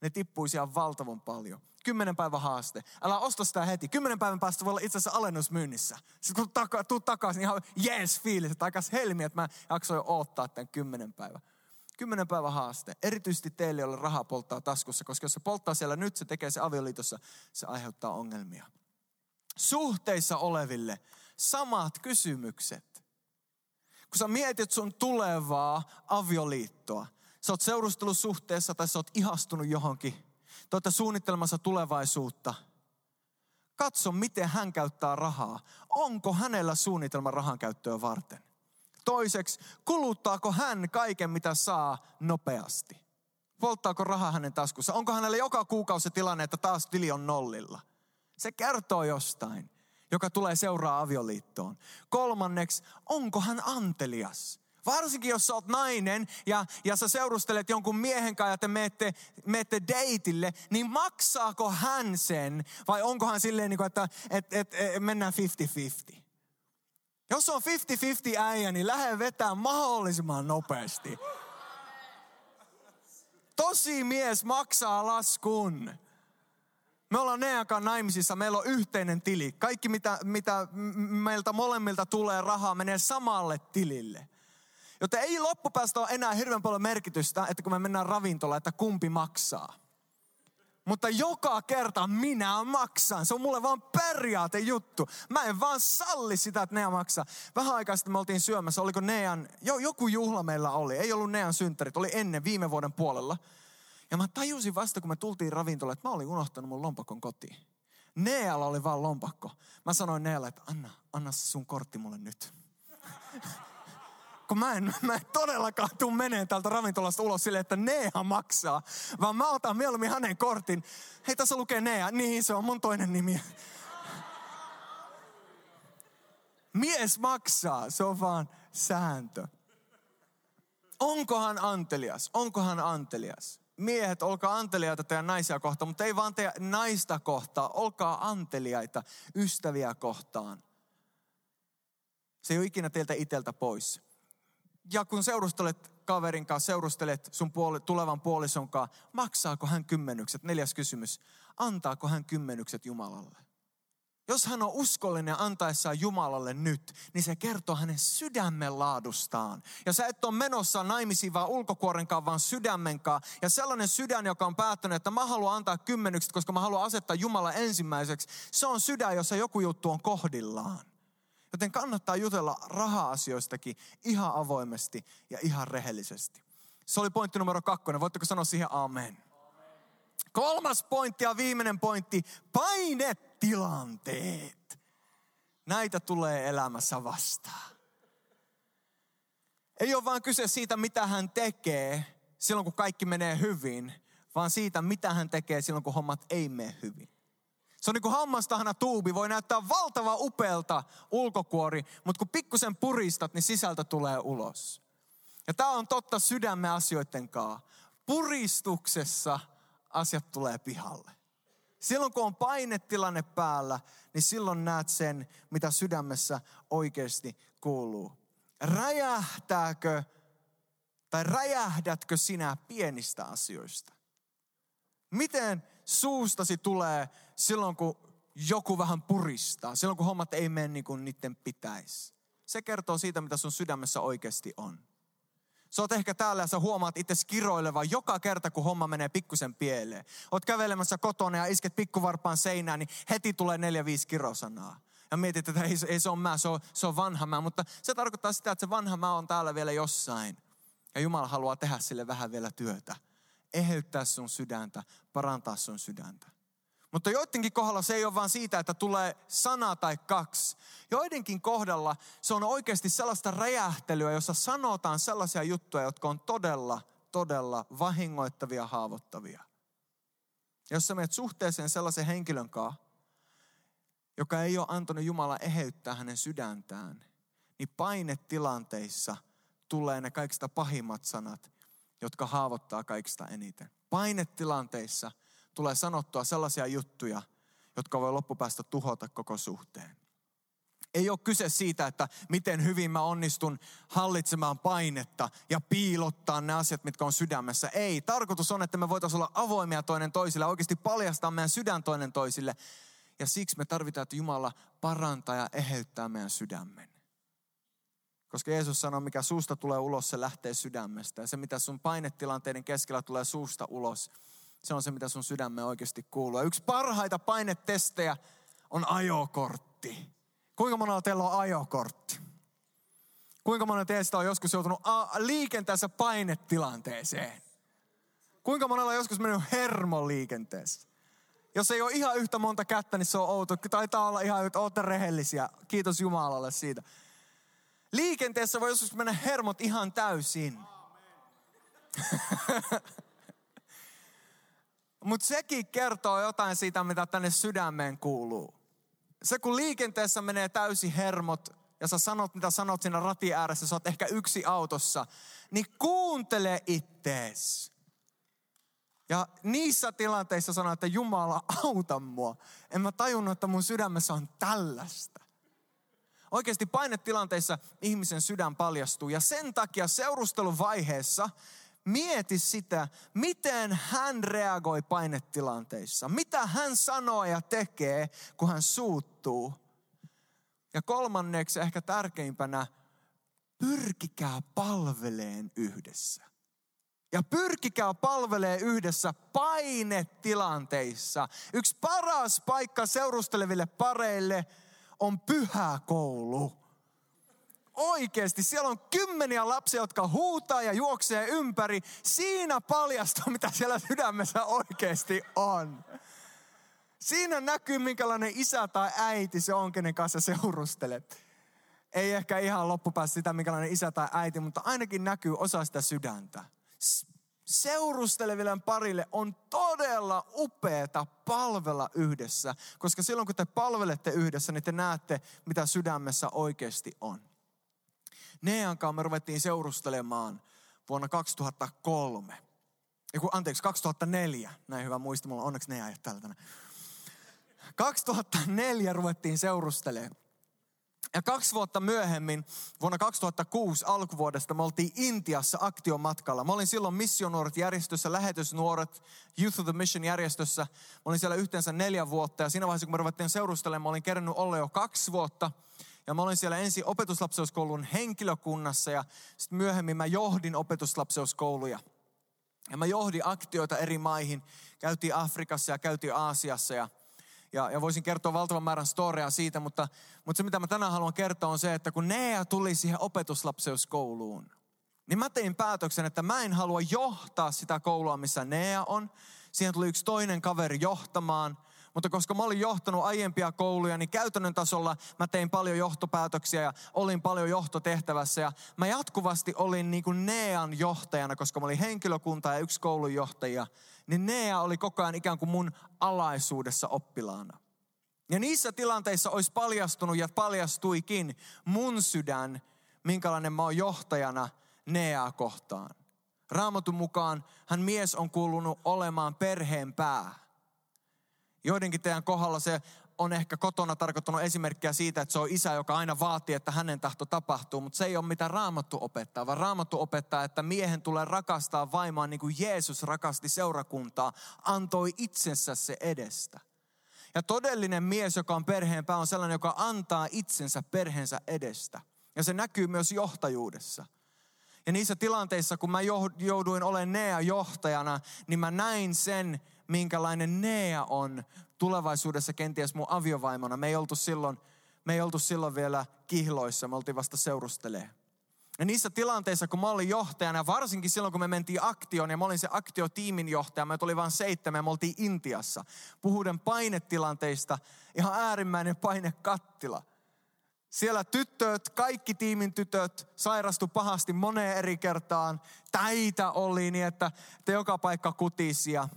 [SPEAKER 1] Ne tippuisi ihan valtavan paljon. Kymmenen päivän haaste. Älä osta sitä heti. Kymmenen päivän päästä voi olla itse asiassa alennusmyynnissä. Sitten kun tuut takaisin, niin ihan yes fiilis, että aikas helmi, että mä jaksoin odottaa tämän kymmenen päivän. Kymmenen päivän haaste. Erityisesti teille, joille rahaa polttaa taskussa, koska jos se polttaa siellä nyt, se tekee se avioliitossa, se aiheuttaa ongelmia. Suhteissa oleville samat kysymykset. Kun sä mietit sun tulevaa avioliittoa, sä oot seurustelusuhteessa tai sä oot ihastunut johonkin, te suunnittelemassa tulevaisuutta. Katso, miten hän käyttää rahaa. Onko hänellä suunnitelma rahan käyttöä varten? Toiseksi, kuluttaako hän kaiken, mitä saa nopeasti? Polttaako raha hänen taskussa? Onko hänellä joka kuukausi se tilanne, että taas tili on nollilla? Se kertoo jostain, joka tulee seuraa avioliittoon. Kolmanneksi, onko hän antelias? Varsinkin jos sä oot nainen ja, ja sä seurustelet jonkun miehen kanssa ja te menette, menette deitille, niin maksaako hän sen vai onko hän silleen, niin kuin, että et, et, et, mennään 50-50? Jos on 50-50 äijä, niin lähde vetää mahdollisimman nopeasti. Tosi mies maksaa laskun. Me ollaan Neakan naimisissa, meillä on yhteinen tili. Kaikki mitä, mitä meiltä molemmilta tulee rahaa menee samalle tilille. Joten ei loppupäästä ole enää hirveän paljon merkitystä, että kun me mennään ravintolaan, että kumpi maksaa. Mutta joka kerta minä maksan. Se on mulle vaan periaate juttu. Mä en vaan salli sitä, että Nea maksaa. Vähän aikaa sitten me oltiin syömässä. Oliko Nean, jo, joku juhla meillä oli. Ei ollut Nean synttärit, oli ennen viime vuoden puolella. Ja mä tajusin vasta, kun me tultiin ravintolaan, että mä olin unohtanut mun lompakon kotiin. Nealla oli vaan lompakko. Mä sanoin Nealle, että anna, anna sun kortti mulle nyt. Kun mä en, mä en todellakaan tuu meneen täältä ravintolasta ulos silleen, että Nea maksaa. Vaan mä otan mieluummin hänen kortin. Hei, tässä lukee Nea. Niin, se on mun toinen nimi. Mies maksaa, se on vaan sääntö. Onkohan antelias? Onkohan antelias? Miehet, olkaa anteliaita teidän naisia kohtaan, mutta ei vaan teidän naista kohtaan. Olkaa anteliaita ystäviä kohtaan. Se ei ole ikinä teiltä iteltä pois ja kun seurustelet kaverin kanssa, seurustelet sun puoli, tulevan puolison kanssa, maksaako hän kymmenykset? Neljäs kysymys. Antaako hän kymmenykset Jumalalle? Jos hän on uskollinen antaessaan Jumalalle nyt, niin se kertoo hänen sydämen laadustaan. Ja sä et ole menossa naimisiin vaan ulkokuorenkaan, vaan sydämenkaan. Ja sellainen sydän, joka on päättänyt, että mä haluan antaa kymmenykset, koska mä haluan asettaa Jumala ensimmäiseksi. Se on sydän, jossa joku juttu on kohdillaan. Joten kannattaa jutella raha-asioistakin ihan avoimesti ja ihan rehellisesti. Se oli pointti numero kakkonen. Voitteko sanoa siihen amen? Kolmas pointti ja viimeinen pointti, painetilanteet. Näitä tulee elämässä vastaan. Ei ole vaan kyse siitä, mitä hän tekee silloin, kun kaikki menee hyvin, vaan siitä, mitä hän tekee silloin, kun hommat ei mene hyvin. Se on niin kuin hammastahana tuubi, voi näyttää valtava upealta ulkokuori, mutta kun pikkusen puristat, niin sisältö tulee ulos. Ja tämä on totta sydämme asioiden kanssa. Puristuksessa asiat tulee pihalle. Silloin kun on painetilanne päällä, niin silloin näet sen, mitä sydämessä oikeasti kuuluu. Räjähtääkö tai räjähdätkö sinä pienistä asioista? Miten suustasi tulee silloin, kun joku vähän puristaa, silloin kun hommat ei mene niin kuin niiden pitäisi. Se kertoo siitä, mitä sun sydämessä oikeasti on. Sä oot ehkä täällä ja sä huomaat itse kiroilevan joka kerta, kun homma menee pikkusen pieleen. Oot kävelemässä kotona ja isket pikkuvarpaan seinään, niin heti tulee neljä, viisi kirosanaa. Ja mietit, että ei, ei se on mä, se on, se on vanha mä. Mutta se tarkoittaa sitä, että se vanha mä on täällä vielä jossain. Ja Jumala haluaa tehdä sille vähän vielä työtä eheyttää sun sydäntä, parantaa sun sydäntä. Mutta joidenkin kohdalla se ei ole vaan siitä, että tulee sana tai kaksi. Joidenkin kohdalla se on oikeasti sellaista räjähtelyä, jossa sanotaan sellaisia juttuja, jotka on todella, todella vahingoittavia, haavoittavia. Jos sä menet suhteeseen sellaisen henkilön kanssa, joka ei ole antanut Jumala eheyttää hänen sydäntään, niin painetilanteissa tulee ne kaikista pahimmat sanat, jotka haavoittaa kaikista eniten. Painetilanteissa tulee sanottua sellaisia juttuja, jotka voi loppupäästä tuhota koko suhteen. Ei ole kyse siitä, että miten hyvin mä onnistun hallitsemaan painetta ja piilottaa ne asiat, mitkä on sydämessä. Ei, tarkoitus on, että me voitaisiin olla avoimia toinen toisille, oikeasti paljastaa meidän sydän toinen toisille. Ja siksi me tarvitaan, että Jumala parantaa ja eheyttää meidän sydämen. Koska Jeesus sanoo, mikä suusta tulee ulos, se lähtee sydämestä. Ja se, mitä sun painetilanteiden keskellä tulee suusta ulos, se on se, mitä sun sydämme oikeasti kuuluu. Ja yksi parhaita painetestejä on ajokortti. Kuinka monella teillä on ajokortti? Kuinka monella teistä on joskus joutunut liikenteessä painetilanteeseen? Kuinka monella on joskus mennyt hermoliikenteessä? Jos ei ole ihan yhtä monta kättä, niin se on outo. Taitaa olla ihan, että olette rehellisiä. Kiitos Jumalalle siitä. Liikenteessä voi joskus mennä hermot ihan täysin. Mutta sekin kertoo jotain siitä, mitä tänne sydämeen kuuluu. Se kun liikenteessä menee täysi hermot ja sä sanot, mitä sanot siinä rati ääressä, sä oot ehkä yksi autossa, niin kuuntele ittees. Ja niissä tilanteissa sanoo, että Jumala auta mua. En mä tajunnut, että mun sydämessä on tällaista. Oikeasti painetilanteissa ihmisen sydän paljastuu ja sen takia seurustelun vaiheessa mieti sitä, miten hän reagoi painetilanteissa. Mitä hän sanoo ja tekee, kun hän suuttuu. Ja kolmanneksi ehkä tärkeimpänä, pyrkikää palveleen yhdessä. Ja pyrkikää palvelee yhdessä painetilanteissa. Yksi paras paikka seurusteleville pareille on pyhä koulu. Oikeasti, siellä on kymmeniä lapsia, jotka huutaa ja juoksee ympäri. Siinä paljastuu, mitä siellä sydämessä oikeasti on. Siinä näkyy, minkälainen isä tai äiti se on, kenen kanssa seurustelet. Ei ehkä ihan loppupäässä sitä, minkälainen isä tai äiti, mutta ainakin näkyy osa sitä sydäntä. Seurusteleville parille on todella upeeta palvella yhdessä, koska silloin kun te palvelette yhdessä, niin te näette, mitä sydämessä oikeasti on. Neankaan me ruvettiin seurustelemaan vuonna 2003. Eiku, anteeksi, 2004. Näin hyvä muista, mulla on onneksi ne ajat täällä tänään. 2004 ruvettiin seurustelemaan. Ja kaksi vuotta myöhemmin, vuonna 2006 alkuvuodesta, me oltiin Intiassa aktiomatkalla. Mä olin silloin missionuoret järjestössä, lähetysnuoret Youth of the Mission järjestössä. Mä olin siellä yhteensä neljä vuotta ja siinä vaiheessa, kun me ruvettiin seurustelemaan, mä olin kerännyt olla jo kaksi vuotta. Ja mä olin siellä ensin opetuslapseuskoulun henkilökunnassa ja sitten myöhemmin mä johdin opetuslapseuskouluja. Ja mä johdin aktioita eri maihin. Käytiin Afrikassa ja käytiin Aasiassa ja ja, ja voisin kertoa valtavan määrän storia siitä, mutta, mutta se mitä mä tänään haluan kertoa on se, että kun Nea tuli siihen opetuslapseuskouluun, niin mä tein päätöksen, että mä en halua johtaa sitä koulua, missä Nea on. Siihen tuli yksi toinen kaveri johtamaan. Mutta koska mä olin johtanut aiempia kouluja, niin käytännön tasolla mä tein paljon johtopäätöksiä ja olin paljon johtotehtävässä. Ja mä jatkuvasti olin niin kuin Nean johtajana, koska mä olin henkilökunta ja yksi koulun johtaja. Niin Nea oli koko ajan ikään kuin mun alaisuudessa oppilaana. Ja niissä tilanteissa olisi paljastunut ja paljastuikin mun sydän, minkälainen mä oon johtajana Neaa kohtaan. Raamatun mukaan hän mies on kuulunut olemaan perheen pää. Joidenkin teidän kohdalla se on ehkä kotona tarkoittanut esimerkkiä siitä, että se on isä, joka aina vaatii, että hänen tahto tapahtuu, mutta se ei ole mitä raamattu opettaa, vaan raamattu opettaa, että miehen tulee rakastaa vaimoa niin kuin Jeesus rakasti seurakuntaa, antoi itsensä se edestä. Ja todellinen mies, joka on perheenpää, on sellainen, joka antaa itsensä perheensä edestä. Ja se näkyy myös johtajuudessa. Ja niissä tilanteissa, kun mä jouduin olemaan Nea johtajana, niin mä näin sen, minkälainen Nea on tulevaisuudessa kenties mun aviovaimona. Me ei oltu silloin, me ei oltu silloin vielä kihloissa, me oltiin vasta seurustelee. Ja niissä tilanteissa, kun mä olin johtajana, varsinkin silloin, kun me mentiin aktioon, ja mä olin se aktiotiimin johtaja, me tuli vain seitsemän, me oltiin Intiassa. Puhuden painetilanteista, ihan äärimmäinen painekattila. Siellä tytöt, kaikki tiimin tytöt sairastu pahasti moneen eri kertaan. Täitä oli niin, että te joka paikka kutisi ja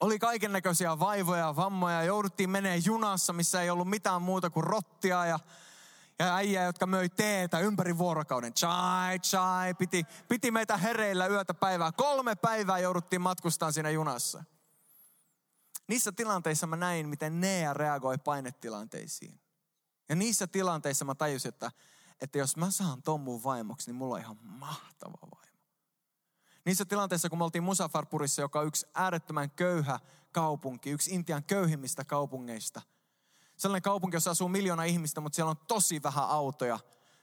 [SPEAKER 1] oli kaiken näköisiä vaivoja ja vammoja. Jouduttiin menee junassa, missä ei ollut mitään muuta kuin rottia ja, ja äijä, jotka möi teetä ympäri vuorokauden. Chai, chai. Piti, piti meitä hereillä yötä päivää. Kolme päivää jouduttiin matkustamaan siinä junassa. Niissä tilanteissa mä näin, miten Nea reagoi painetilanteisiin. Ja niissä tilanteissa mä tajusin, että, että jos mä saan ton mun vaimoksi, niin mulla on ihan mahtava vaimo. Niissä tilanteissa, kun me oltiin Musafarpurissa, joka on yksi äärettömän köyhä kaupunki, yksi Intian köyhimmistä kaupungeista. Sellainen kaupunki, jossa asuu miljoona ihmistä, mutta siellä on tosi vähän autoja.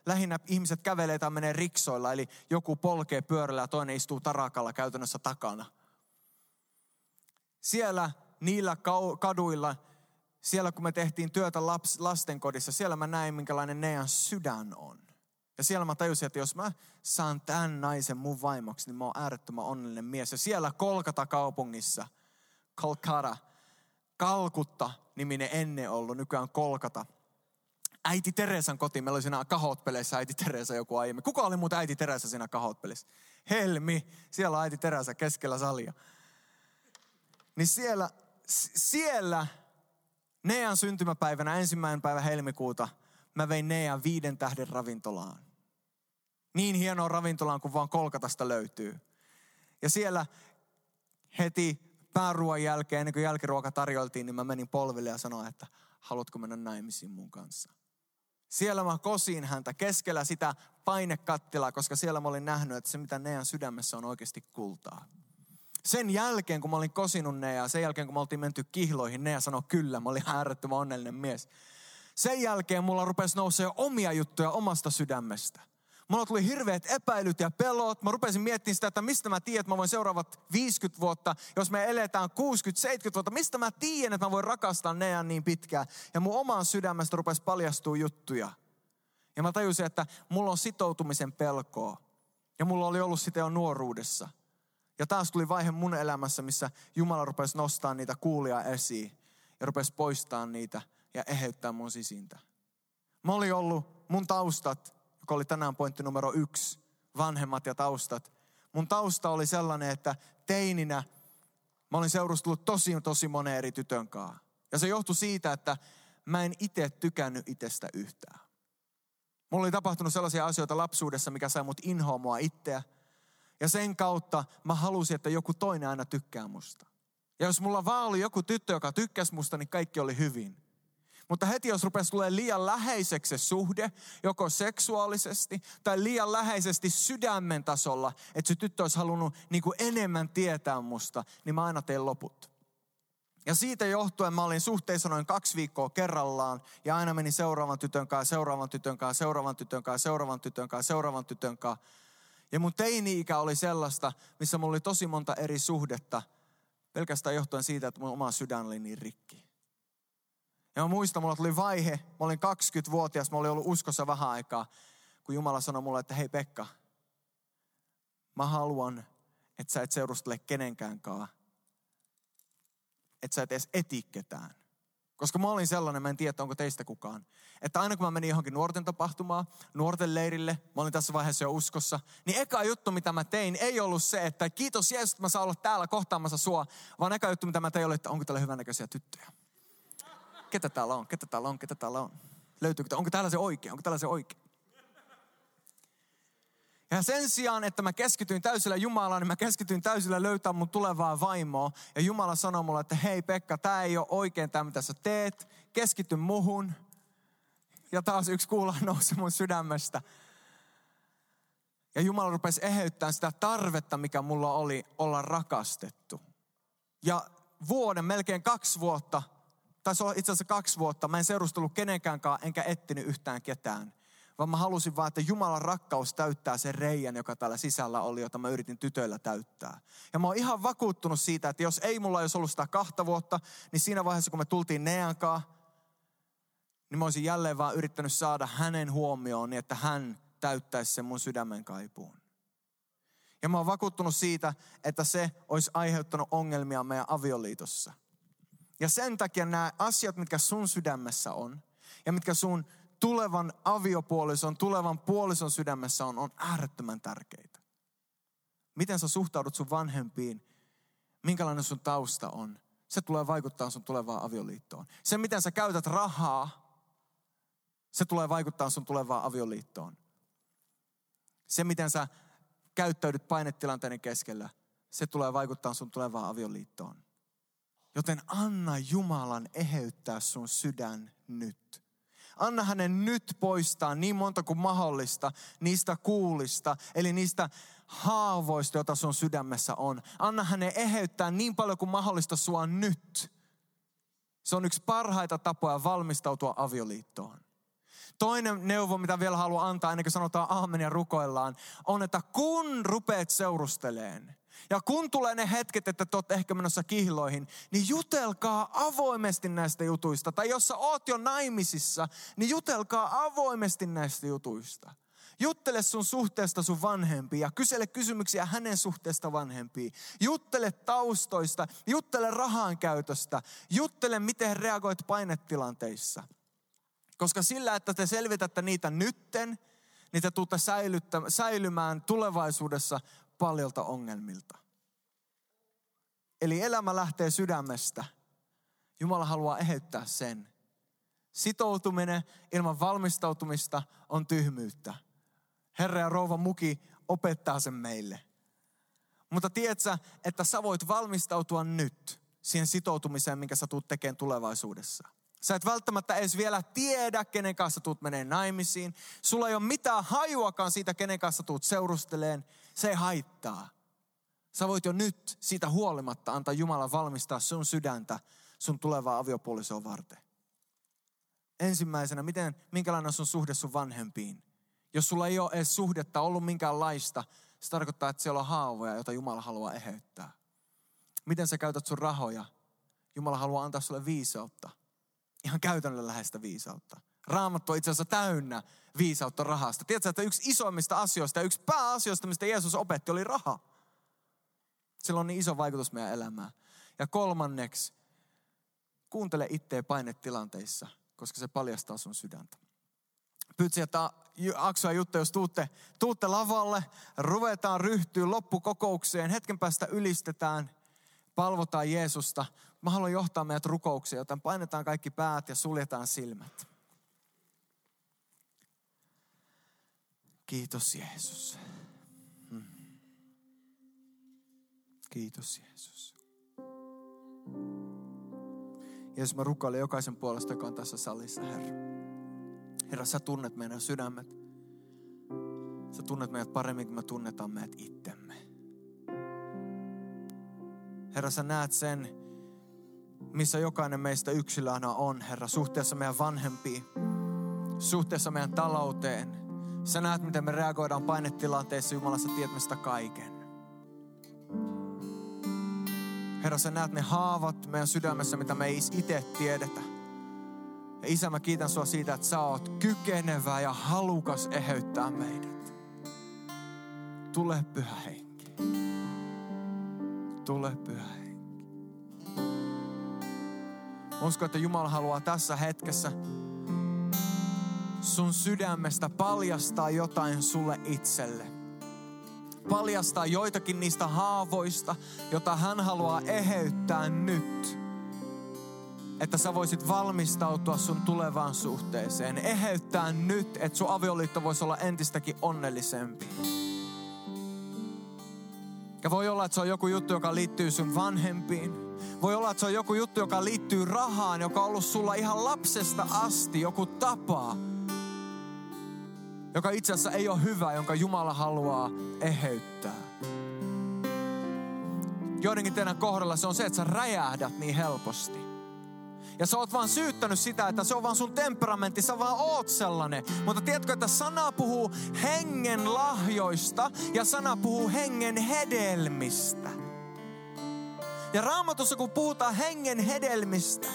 [SPEAKER 1] Lähinnä ihmiset kävelee tai menee riksoilla, eli joku polkee pyörällä ja toinen istuu tarakalla käytännössä takana. Siellä niillä kaduilla, siellä kun me tehtiin työtä laps, lastenkodissa, siellä mä näin, minkälainen Nean sydän on. Ja siellä mä tajusin, että jos mä saan tämän naisen mun vaimoksi, niin mä oon äärettömän onnellinen mies. Ja siellä Kolkata kaupungissa, Kolkata, Kalkutta niminen ennen ollut, nykyään Kolkata. Äiti Teresan koti, meillä oli siinä kahot-peleissä äiti Teresa joku aiemmin. Kuka oli muuta äiti Teresa siinä kahot-pelissä? Helmi, siellä on äiti Teresa keskellä salia. Niin siellä, siellä Nean syntymäpäivänä ensimmäinen päivä helmikuuta – mä vein Nean viiden tähden ravintolaan. Niin hienoa ravintolaan kuin vaan Kolkatasta löytyy. Ja siellä heti pääruoan jälkeen, ennen kuin jälkiruoka tarjoltiin, niin mä menin polville ja sanoin, että haluatko mennä naimisiin mun kanssa. Siellä mä kosin häntä keskellä sitä painekattilaa, koska siellä mä olin nähnyt, että se mitä Nean sydämessä on oikeasti kultaa. Sen jälkeen, kun mä olin kosinut Nea, sen jälkeen kun mä oltiin menty kihloihin, Nea sanoi kyllä, mä olin äärettömän onnellinen mies. Sen jälkeen mulla rupesi nousee omia juttuja omasta sydämestä. Mulla tuli hirveät epäilyt ja pelot. Mä rupesin miettimään sitä, että mistä mä tiedän, että mä voin seuraavat 50 vuotta, jos me eletään 60-70 vuotta. Mistä mä tiedän, että mä voin rakastaa ne niin pitkään. Ja mun omaan sydämestä rupesi paljastua juttuja. Ja mä tajusin, että mulla on sitoutumisen pelkoa. Ja mulla oli ollut sitä jo nuoruudessa. Ja taas tuli vaihe mun elämässä, missä Jumala rupesi nostaa niitä kuulia esiin. Ja rupesi poistaa niitä ja eheyttää mun sisintä. Mä olin ollut mun taustat, joka oli tänään pointti numero yksi, vanhemmat ja taustat. Mun tausta oli sellainen, että teininä mä olin seurustellut tosi tosi monen eri tytön kanssa. Ja se johtui siitä, että mä en itse tykännyt itsestä yhtään. Mulla oli tapahtunut sellaisia asioita lapsuudessa, mikä sai mut inhoa mua itseä. Ja sen kautta mä halusin, että joku toinen aina tykkää musta. Ja jos mulla vaan oli joku tyttö, joka tykkäsi musta, niin kaikki oli hyvin. Mutta heti jos rupesi tulee liian läheiseksi se suhde, joko seksuaalisesti tai liian läheisesti sydämen tasolla, että se tyttö olisi halunnut niin kuin enemmän tietää musta, niin mä aina tein loput. Ja siitä johtuen mä olin suhteessa noin kaksi viikkoa kerrallaan ja aina meni seuraavan tytön kanssa, seuraavan tytön kanssa, seuraavan tytön kanssa, seuraavan tytön kanssa, seuraavan tytön kanssa. Ja mun teini-ikä oli sellaista, missä mulla oli tosi monta eri suhdetta, pelkästään johtuen siitä, että mun oma sydän oli niin rikki. Ja mä muistan, mulla tuli vaihe, mä olin 20-vuotias, mä olin ollut uskossa vähän aikaa, kun Jumala sanoi mulle, että hei Pekka, mä haluan, että sä et seurustele kenenkään kanssa että sä et edes eti ketään. Koska mä olin sellainen, mä en tiedä, onko teistä kukaan. Että aina kun mä menin johonkin nuorten tapahtumaan, nuorten leirille, mä olin tässä vaiheessa jo uskossa, niin eka juttu, mitä mä tein, ei ollut se, että kiitos Jeesus, että mä saan olla täällä kohtaamassa sua, vaan eka juttu, mitä mä tein, oli, että onko täällä hyvännäköisiä tyttöjä. Ketä täällä on, ketä täällä on, ketä täällä on. Löytyykö, onko täällä se oikein, onko täällä se oikein. Ja sen sijaan, että mä keskityin täysillä Jumalaan, niin mä keskityin täysillä löytää mun tulevaa vaimoa. Ja Jumala sanoi mulle, että hei Pekka, tämä ei ole oikein tämä, mitä sä teet. Keskity muhun. Ja taas yksi kuula nousi mun sydämestä. Ja Jumala rupesi eheyttämään sitä tarvetta, mikä mulla oli olla rakastettu. Ja vuoden, melkein kaksi vuotta, tai se on itse asiassa kaksi vuotta, mä en seurustellut kenenkään kanssa, enkä etsinyt yhtään ketään vaan mä halusin vaan, että Jumalan rakkaus täyttää sen reijän, joka täällä sisällä oli, jota mä yritin tytöillä täyttää. Ja mä oon ihan vakuuttunut siitä, että jos ei mulla olisi ollut sitä kahta vuotta, niin siinä vaiheessa, kun me tultiin Neankaan, niin mä olisin jälleen vaan yrittänyt saada hänen huomioon, niin että hän täyttäisi sen mun sydämen kaipuun. Ja mä oon vakuuttunut siitä, että se olisi aiheuttanut ongelmia meidän avioliitossa. Ja sen takia nämä asiat, mitkä sun sydämessä on, ja mitkä sun tulevan aviopuolison, tulevan puolison sydämessä on, on äärettömän tärkeitä. Miten sä suhtaudut sun vanhempiin, minkälainen sun tausta on, se tulee vaikuttaa sun tulevaan avioliittoon. Se, miten sä käytät rahaa, se tulee vaikuttaa sun tulevaan avioliittoon. Se, miten sä käyttäydyt painetilanteiden keskellä, se tulee vaikuttaa sun tulevaan avioliittoon. Joten anna Jumalan eheyttää sun sydän nyt. Anna hänen nyt poistaa niin monta kuin mahdollista niistä kuulista, eli niistä haavoista, joita sun sydämessä on. Anna hänen eheyttää niin paljon kuin mahdollista sua nyt. Se on yksi parhaita tapoja valmistautua avioliittoon. Toinen neuvo, mitä vielä haluan antaa ennen kuin sanotaan aamen ja rukoillaan, on, että kun rupeat seurusteleen, ja kun tulee ne hetket, että te olette ehkä menossa kihloihin, niin jutelkaa avoimesti näistä jutuista. Tai jos sä oot jo naimisissa, niin jutelkaa avoimesti näistä jutuista. Juttele sun suhteesta sun vanhempiin ja kysele kysymyksiä hänen suhteesta vanhempiin. Juttele taustoista, juttele rahan käytöstä, juttele miten reagoit painetilanteissa. Koska sillä, että te selvitätte niitä nytten, te tuutte säilymään tulevaisuudessa paljolta ongelmilta. Eli elämä lähtee sydämestä. Jumala haluaa eheyttää sen. Sitoutuminen ilman valmistautumista on tyhmyyttä. Herra ja rouva muki opettaa sen meille. Mutta tiedätkö, että sä voit valmistautua nyt siihen sitoutumiseen, minkä sä tuut tekemään tulevaisuudessa. Sä et välttämättä edes vielä tiedä, kenen kanssa tuut menee naimisiin. Sulla ei ole mitään hajuakaan siitä, kenen kanssa tuut seurusteleen. Se ei haittaa. Sä voit jo nyt siitä huolimatta antaa Jumalan valmistaa sun sydäntä sun tulevaa aviopuolisoa varten. Ensimmäisenä, miten, minkälainen on sun suhde sun vanhempiin? Jos sulla ei ole edes suhdetta ollut minkäänlaista, se tarkoittaa, että siellä on haavoja, joita Jumala haluaa eheyttää. Miten sä käytät sun rahoja? Jumala haluaa antaa sulle viisautta. Ihan käytännönläheistä viisautta. Raamattu on itse asiassa täynnä viisautta rahasta. Tiedätkö, että yksi isoimmista asioista ja yksi pääasioista, mistä Jeesus opetti, oli raha. Sillä on niin iso vaikutus meidän elämään. Ja kolmanneksi, kuuntele itseä painetilanteissa, koska se paljastaa sun sydäntä. Pyytsi, että Akso ja Jutta, jos tuutte, tuutte lavalle, ruvetaan ryhtyä loppukokoukseen, hetken päästä ylistetään, palvotaan Jeesusta. Mä haluan johtaa meidät rukoukseen, joten painetaan kaikki päät ja suljetaan silmät. Kiitos Jeesus. Hmm. Kiitos Jeesus. Jeesus, mä rukoilen jokaisen puolesta, joka on tässä salissa, Herra. Herra, sä tunnet meidän sydämet. Sä tunnet meidät paremmin kuin me tunnetaan meidät itsemme. Herra, sä näet sen, missä jokainen meistä yksilönä on, Herra, suhteessa meidän vanhempiin, suhteessa meidän talouteen, Sä näet, miten me reagoidaan painetilanteessa. Jumala, sä tiedät meistä kaiken. Herra, sä näet ne haavat meidän sydämessä, mitä me ei itse tiedetä. Ja Isä, mä kiitän sua siitä, että sä oot kykenevä ja halukas eheyttää meidät. Tule pyhä henki. Tule pyhä henki. Uskon, että Jumala haluaa tässä hetkessä sun sydämestä paljastaa jotain sulle itselle. Paljastaa joitakin niistä haavoista, jota hän haluaa eheyttää nyt. Että sä voisit valmistautua sun tulevaan suhteeseen. Eheyttää nyt, että sun avioliitto voisi olla entistäkin onnellisempi. Ja voi olla, että se on joku juttu, joka liittyy sun vanhempiin. Voi olla, että se on joku juttu, joka liittyy rahaan, joka on ollut sulla ihan lapsesta asti, joku tapa joka itse asiassa ei ole hyvä, jonka Jumala haluaa eheyttää. Joidenkin teidän kohdalla se on se, että sä räjähdät niin helposti. Ja sä oot vaan syyttänyt sitä, että se on vaan sun temperamentti, sä vaan oot sellainen. Mutta tiedätkö, että sana puhuu hengen lahjoista ja sana puhuu hengen hedelmistä. Ja raamatussa kun puhutaan hengen hedelmistä,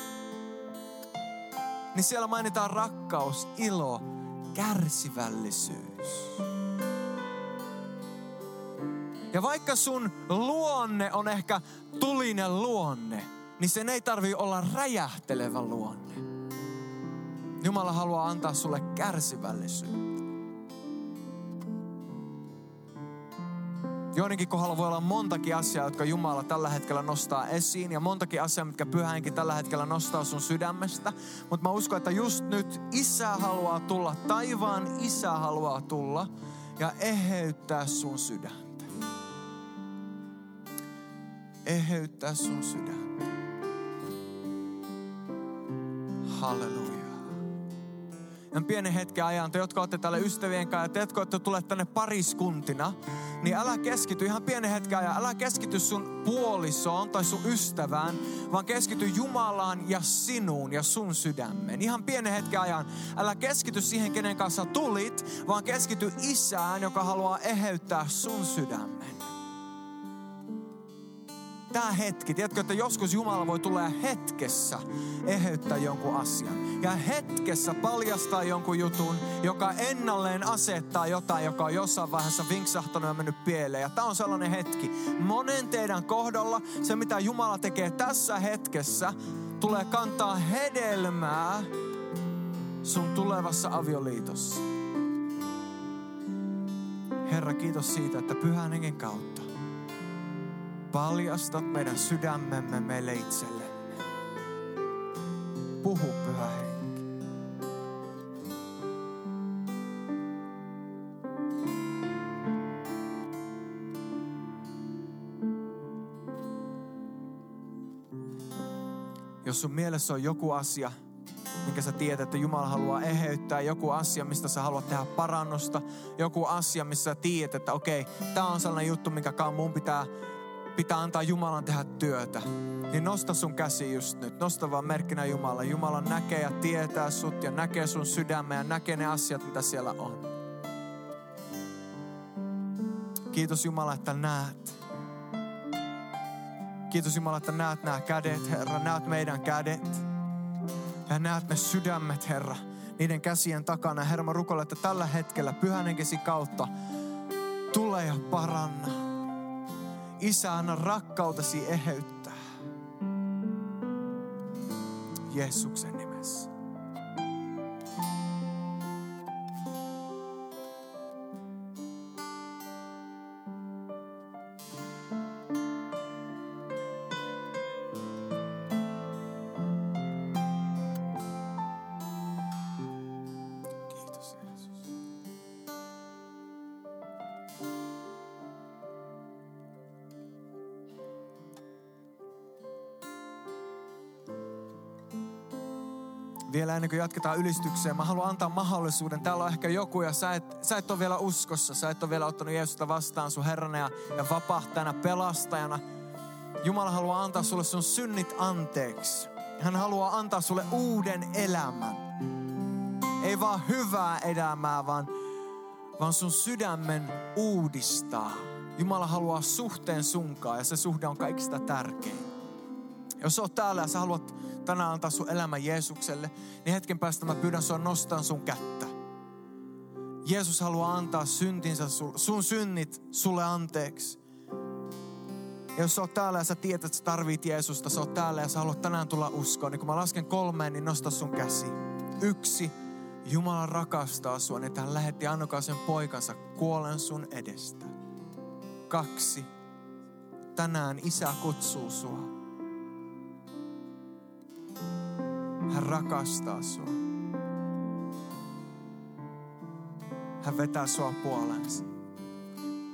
[SPEAKER 1] niin siellä mainitaan rakkaus, ilo, kärsivällisyys. Ja vaikka sun luonne on ehkä tulinen luonne, niin sen ei tarvi olla räjähtelevä luonne. Jumala haluaa antaa sulle kärsivällisyyttä. Joidenkin kohdalla voi olla montakin asiaa, jotka Jumala tällä hetkellä nostaa esiin ja montakin asiaa, mitkä pyhäinkin tällä hetkellä nostaa sun sydämestä. Mutta mä uskon, että just nyt Isä haluaa tulla, taivaan Isä haluaa tulla ja eheyttää sun sydäntä. Eheyttää sun sydäntä. Halleluja ja pienen hetken ajan, te jotka olette täällä ystävien kanssa, ja te jotka olette tulleet tänne pariskuntina, niin älä keskity ihan pienen hetken ajan, älä keskity sun puolisoon tai sun ystävään, vaan keskity Jumalaan ja sinuun ja sun sydämeen. Ihan pienen hetken ajan, älä keskity siihen, kenen kanssa tulit, vaan keskity isään, joka haluaa eheyttää sun sydämen tämä hetki, tiedätkö, että joskus Jumala voi tulla hetkessä eheyttää jonkun asian. Ja hetkessä paljastaa jonkun jutun, joka ennalleen asettaa jotain, joka on jossain vaiheessa vinksahtanut ja mennyt pieleen. Ja tämä on sellainen hetki. Monen teidän kohdalla se, mitä Jumala tekee tässä hetkessä, tulee kantaa hedelmää sun tulevassa avioliitossa. Herra, kiitos siitä, että pyhän hengen kautta paljastat meidän sydämemme meille itsellemme. Puhu, Pyhä Henki. Jos sun mielessä on joku asia, minkä sä tiedät, että Jumala haluaa eheyttää, joku asia, mistä sä haluat tehdä parannusta, joku asia, missä sä tiedät, että okei, tämä on sellainen juttu, minkä mun pitää pitää antaa Jumalan tehdä työtä, niin nosta sun käsi just nyt. Nosta vaan merkkinä Jumala. Jumala näkee ja tietää sut ja näkee sun sydämen ja näkee ne asiat, mitä siellä on. Kiitos Jumala, että näet. Kiitos Jumala, että näet nämä kädet, Herra. Näet meidän kädet. Ja näet ne sydämet, Herra. Niiden käsien takana. Herra, mä rukoilen, että tällä hetkellä pyhänenkesi kautta tule ja paranna. Isä, anna rakkautesi eheyttää. Jeesuksen Vielä ennen kuin jatketaan ylistykseen, mä haluan antaa mahdollisuuden. Täällä on ehkä joku ja sä et, sä et ole vielä uskossa. Sä et ole vielä ottanut Jeesusta vastaan sun Herrana ja, ja vapahtajana, pelastajana. Jumala haluaa antaa sulle sun synnit anteeksi. Hän haluaa antaa sulle uuden elämän. Ei vaan hyvää elämää, vaan, vaan sun sydämen uudistaa. Jumala haluaa suhteen sunkaan ja se suhde on kaikista tärkein. Jos oot täällä ja sä haluat tänään antaa sun elämän Jeesukselle, niin hetken päästä mä pyydän sua nostaa sun kättä. Jeesus haluaa antaa syntinsä, sun synnit sulle anteeksi. Ja jos sä oot täällä ja sä tiedät, että sä tarvit Jeesusta, sä oot täällä ja sä haluat tänään tulla uskoon, niin kun mä lasken kolmeen, niin nosta sun käsi. Yksi, Jumala rakastaa sua, niin hän lähetti Annokaisen poikansa kuolen sun edestä. Kaksi, tänään isä kutsuu sua. Hän rakastaa sua. Hän vetää sua puoleensa.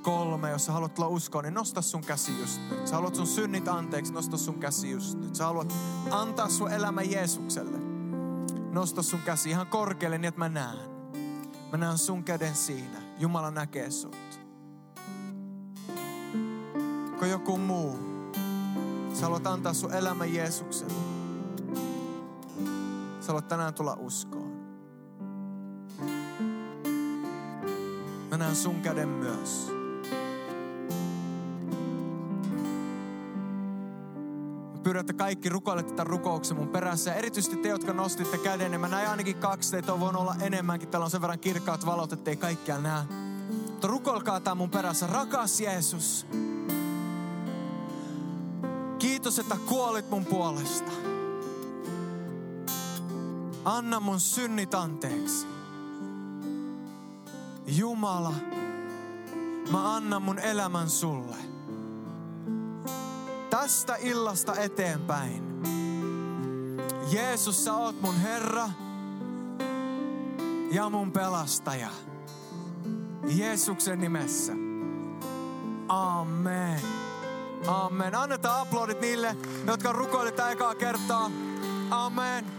[SPEAKER 1] Kolme, jos sä haluat tulla uskoon, niin nosta sun käsi just nyt. Sä haluat sun synnit anteeksi, nosta sun käsi just nyt. Sä haluat antaa sun elämä Jeesukselle. Nosta sun käsi ihan korkealle niin, että mä näen. Mä näen sun käden siinä. Jumala näkee sut. Kun joku muu, sä haluat antaa sun elämä Jeesukselle. Sä haluat tänään tulla uskoon. Mä näen sun käden myös. Pyydän, että kaikki rukoilette tämän rukouksen mun perässä. Ja erityisesti te, jotka nostitte käden, niin mä näin ainakin kaksi, teitä on voinut olla enemmänkin. Täällä on sen verran kirkkaat valot, ettei kaikkia näe. Mutta rukoilkaa tämä mun perässä. Rakas Jeesus, kiitos, että kuolit mun puolesta. Anna mun synnit anteeksi. Jumala, mä annan mun elämän sulle. Tästä illasta eteenpäin. Jeesus, sä oot mun Herra ja mun pelastaja. Jeesuksen nimessä. Amen. Amen. Annetaan aplodit niille, jotka rukoilivat ekaa kertaa. Amen.